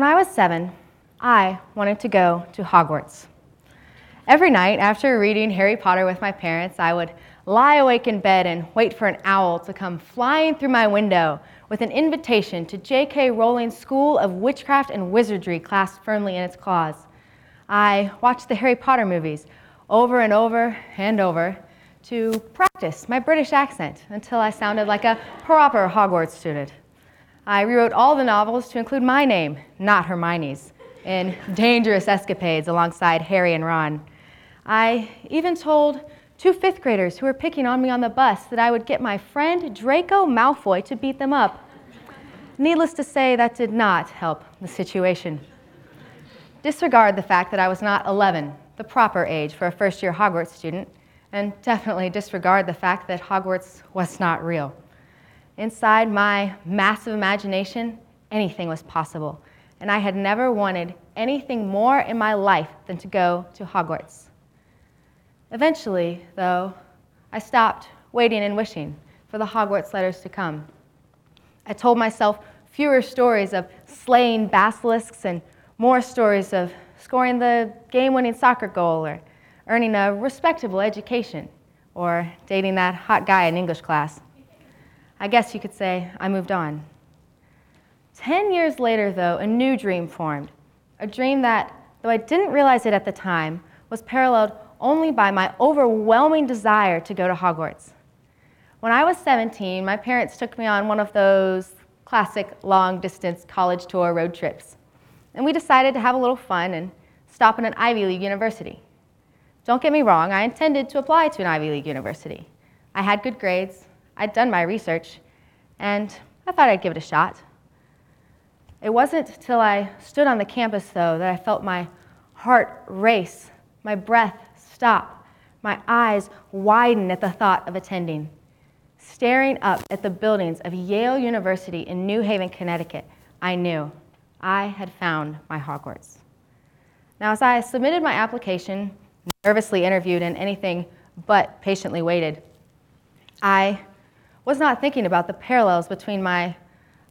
When I was seven, I wanted to go to Hogwarts. Every night after reading Harry Potter with my parents, I would lie awake in bed and wait for an owl to come flying through my window with an invitation to J.K. Rowling's School of Witchcraft and Wizardry clasped firmly in its claws. I watched the Harry Potter movies over and over and over to practice my British accent until I sounded like a proper Hogwarts student. I rewrote all the novels to include my name, not Hermione's, in dangerous escapades alongside Harry and Ron. I even told two fifth graders who were picking on me on the bus that I would get my friend Draco Malfoy to beat them up. Needless to say, that did not help the situation. Disregard the fact that I was not 11, the proper age for a first year Hogwarts student, and definitely disregard the fact that Hogwarts was not real. Inside my massive imagination, anything was possible, and I had never wanted anything more in my life than to go to Hogwarts. Eventually, though, I stopped waiting and wishing for the Hogwarts letters to come. I told myself fewer stories of slaying basilisks and more stories of scoring the game winning soccer goal or earning a respectable education or dating that hot guy in English class. I guess you could say I moved on. Ten years later, though, a new dream formed. A dream that, though I didn't realize it at the time, was paralleled only by my overwhelming desire to go to Hogwarts. When I was 17, my parents took me on one of those classic long distance college tour road trips. And we decided to have a little fun and stop at an Ivy League university. Don't get me wrong, I intended to apply to an Ivy League university. I had good grades, I'd done my research, and I thought I'd give it a shot. It wasn't till I stood on the campus, though, that I felt my heart race, my breath stop, my eyes widen at the thought of attending. Staring up at the buildings of Yale University in New Haven, Connecticut, I knew I had found my Hogwarts. Now, as I submitted my application, nervously interviewed, and anything but patiently waited, I was not thinking about the parallels between my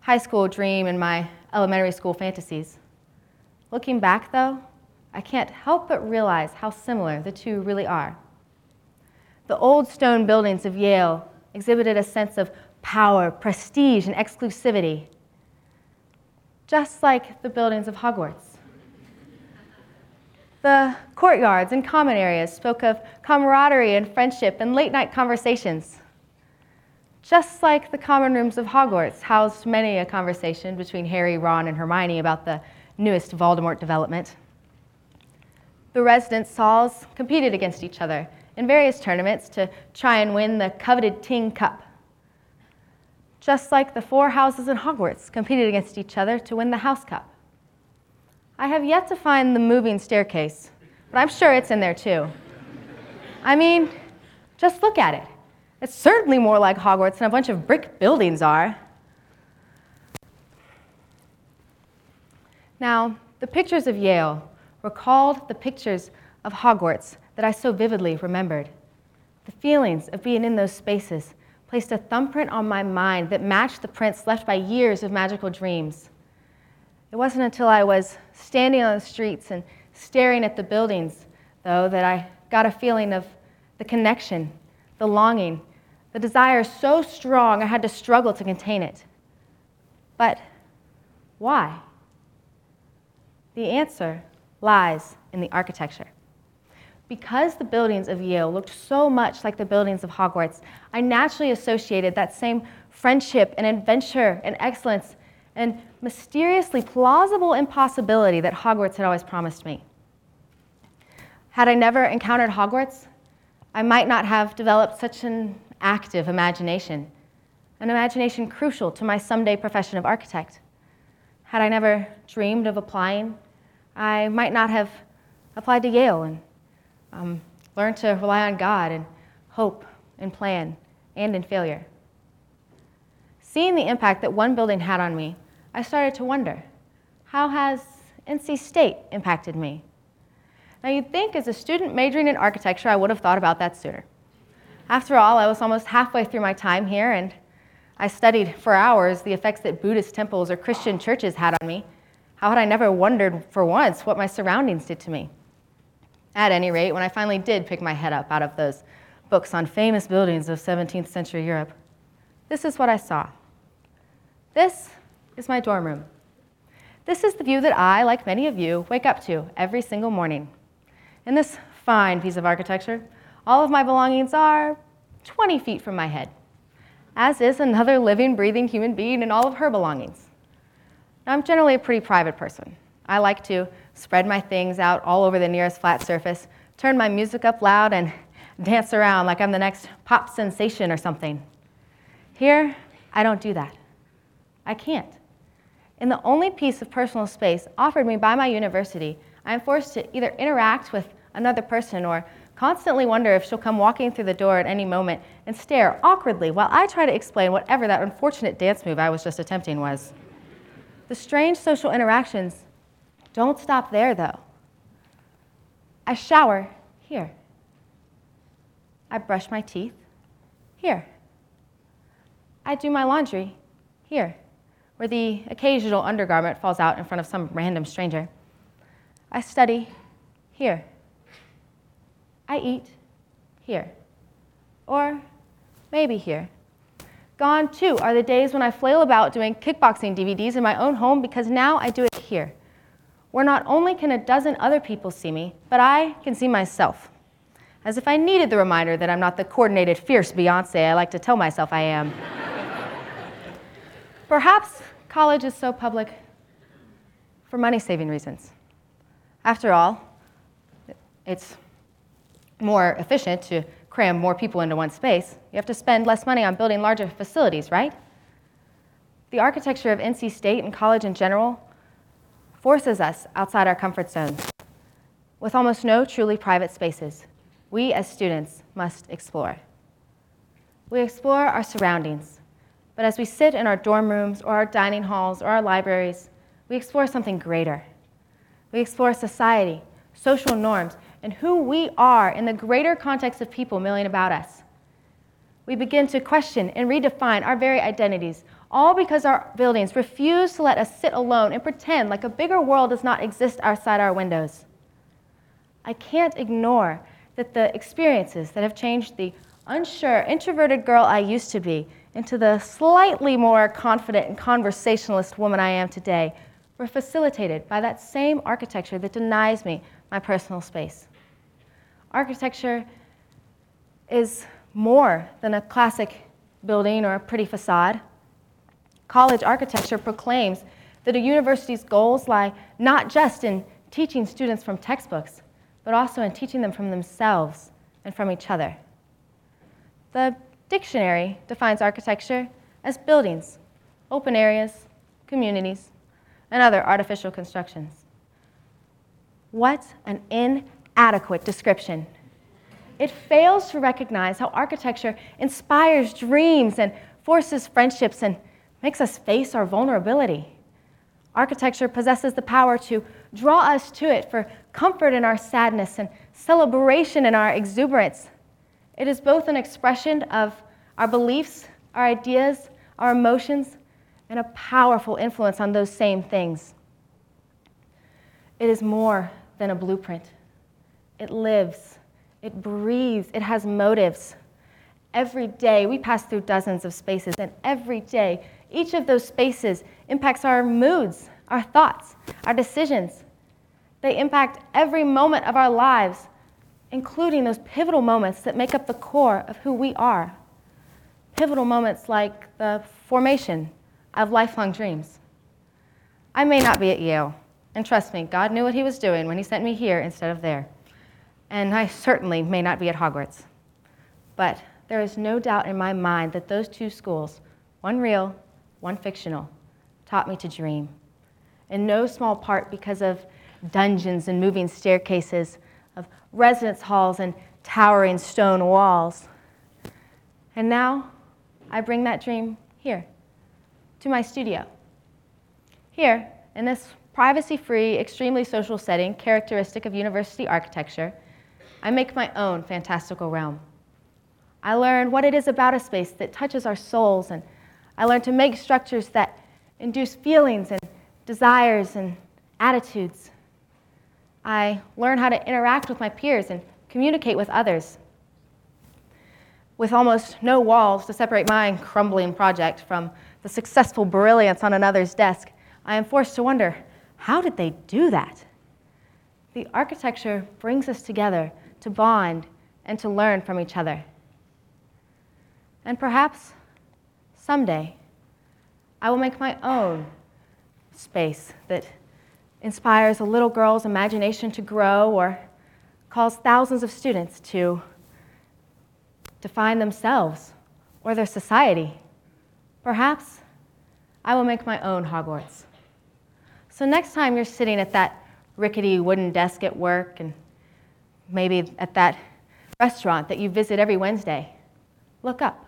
high school dream and my elementary school fantasies. Looking back, though, I can't help but realize how similar the two really are. The old stone buildings of Yale exhibited a sense of power, prestige, and exclusivity, just like the buildings of Hogwarts. The courtyards and common areas spoke of camaraderie and friendship and late night conversations. Just like the common rooms of Hogwarts housed many a conversation between Harry, Ron, and Hermione about the newest Voldemort development. The residence halls competed against each other in various tournaments to try and win the coveted Tyng Cup. Just like the four houses in Hogwarts competed against each other to win the House Cup. I have yet to find the moving staircase, but I'm sure it's in there too. I mean, just look at it. It's certainly more like Hogwarts than a bunch of brick buildings are. Now, the pictures of Yale recalled the pictures of Hogwarts that I so vividly remembered. The feelings of being in those spaces placed a thumbprint on my mind that matched the prints left by years of magical dreams. It wasn't until I was standing on the streets and staring at the buildings, though, that I got a feeling of the connection, the longing, the desire is so strong I had to struggle to contain it. But why? The answer lies in the architecture. Because the buildings of Yale looked so much like the buildings of Hogwarts, I naturally associated that same friendship and adventure and excellence and mysteriously plausible impossibility that Hogwarts had always promised me. Had I never encountered Hogwarts, I might not have developed such an active imagination, an imagination crucial to my someday profession of architect. Had I never dreamed of applying I might not have applied to Yale and um, learned to rely on God and hope and plan and in failure. Seeing the impact that one building had on me, I started to wonder how has NC State impacted me? Now, you'd think as a student majoring in architecture, I would have thought about that sooner. After all, I was almost halfway through my time here, and I studied for hours the effects that Buddhist temples or Christian churches had on me How had I never wondered for once what my surroundings did to me? At any rate, when I finally did pick my head up out of those books on famous buildings of 17th century Europe, this is what I saw. This is my dorm room. This is the view that I, like many of you, wake up to every single morning. In this fine piece of architecture, all of my belongings are 20 feet from my head, as is another living, breathing human being and all of her belongings. Now, I'm generally a pretty private person. I like to spread my things out all over the nearest flat surface, turn my music up loud, and dance around like I'm the next pop sensation or something. Here, I don't do that. I can't. In the only piece of personal space offered me by my university, I am forced to either interact with another person or constantly wonder if she'll come walking through the door at any moment and stare awkwardly while I try to explain whatever that unfortunate dance move I was just attempting was. The strange social interactions don't stop there, though. I shower here. I brush my teeth here. I do my laundry here, where the occasional undergarment falls out in front of some random stranger. I study here. I eat here. Or maybe here. Gone too are the days when I flail about doing kickboxing DVDs in my own home because now I do it here, where not only can a dozen other people see me, but I can see myself as if I needed the reminder that I'm not the coordinated, fierce Beyonce I like to tell myself I am. Perhaps college is so public for money saving reasons. After all, it's more efficient to cram more people into one space. You have to spend less money on building larger facilities, right? The architecture of NC State and college in general forces us outside our comfort zones. With almost no truly private spaces, we as students must explore. We explore our surroundings, but as we sit in our dorm rooms or our dining halls or our libraries, we explore something greater. We explore society, social norms, and who we are in the greater context of people milling about us. We begin to question and redefine our very identities, all because our buildings refuse to let us sit alone and pretend like a bigger world does not exist outside our windows. I can't ignore that the experiences that have changed the unsure, introverted girl I used to be into the slightly more confident and conversationalist woman I am today were facilitated by that same architecture that denies me my personal space. Architecture is more than a classic building or a pretty facade. College architecture proclaims that a university's goals lie not just in teaching students from textbooks, but also in teaching them from themselves and from each other. The dictionary defines architecture as buildings, open areas, communities, and other artificial constructions. What an inadequate description. It fails to recognize how architecture inspires dreams and forces friendships and makes us face our vulnerability. Architecture possesses the power to draw us to it for comfort in our sadness and celebration in our exuberance. It is both an expression of our beliefs, our ideas, our emotions, and a powerful influence on those same things. It is more than a blueprint. It lives, it breathes, it has motives. Every day, we pass through dozens of spaces, and every day, each of those spaces impacts our moods, our thoughts, our decisions. They impact every moment of our lives, including those pivotal moments that make up the core of who we are. Pivotal moments like the formation of lifelong dreams. I may not be at Yale, and trust me, God knew what He was doing when He sent me here instead of there. And I certainly may not be at Hogwarts. But there is no doubt in my mind that those two schools, one real, one fictional, taught me to dream. In no small part because of dungeons and moving staircases, of residence halls and towering stone walls. And now I bring that dream here, to my studio. Here, in this privacy free, extremely social setting characteristic of university architecture, I make my own fantastical realm. I learn what it is about a space that touches our souls, and I learn to make structures that induce feelings and desires and attitudes. I learn how to interact with my peers and communicate with others. With almost no walls to separate my crumbling project from the successful brilliance on another's desk, I am forced to wonder how did they do that? The architecture brings us together to bond and to learn from each other. And perhaps someday I will make my own space that inspires a little girl's imagination to grow or calls thousands of students to define themselves or their society. Perhaps I will make my own Hogwarts. So next time you're sitting at that rickety wooden desk at work and maybe at that restaurant that you visit every Wednesday, look up.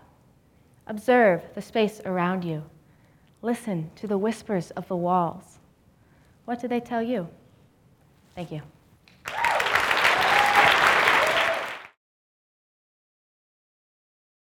Observe the space around you. Listen to the whispers of the walls. What do they tell you? Thank you.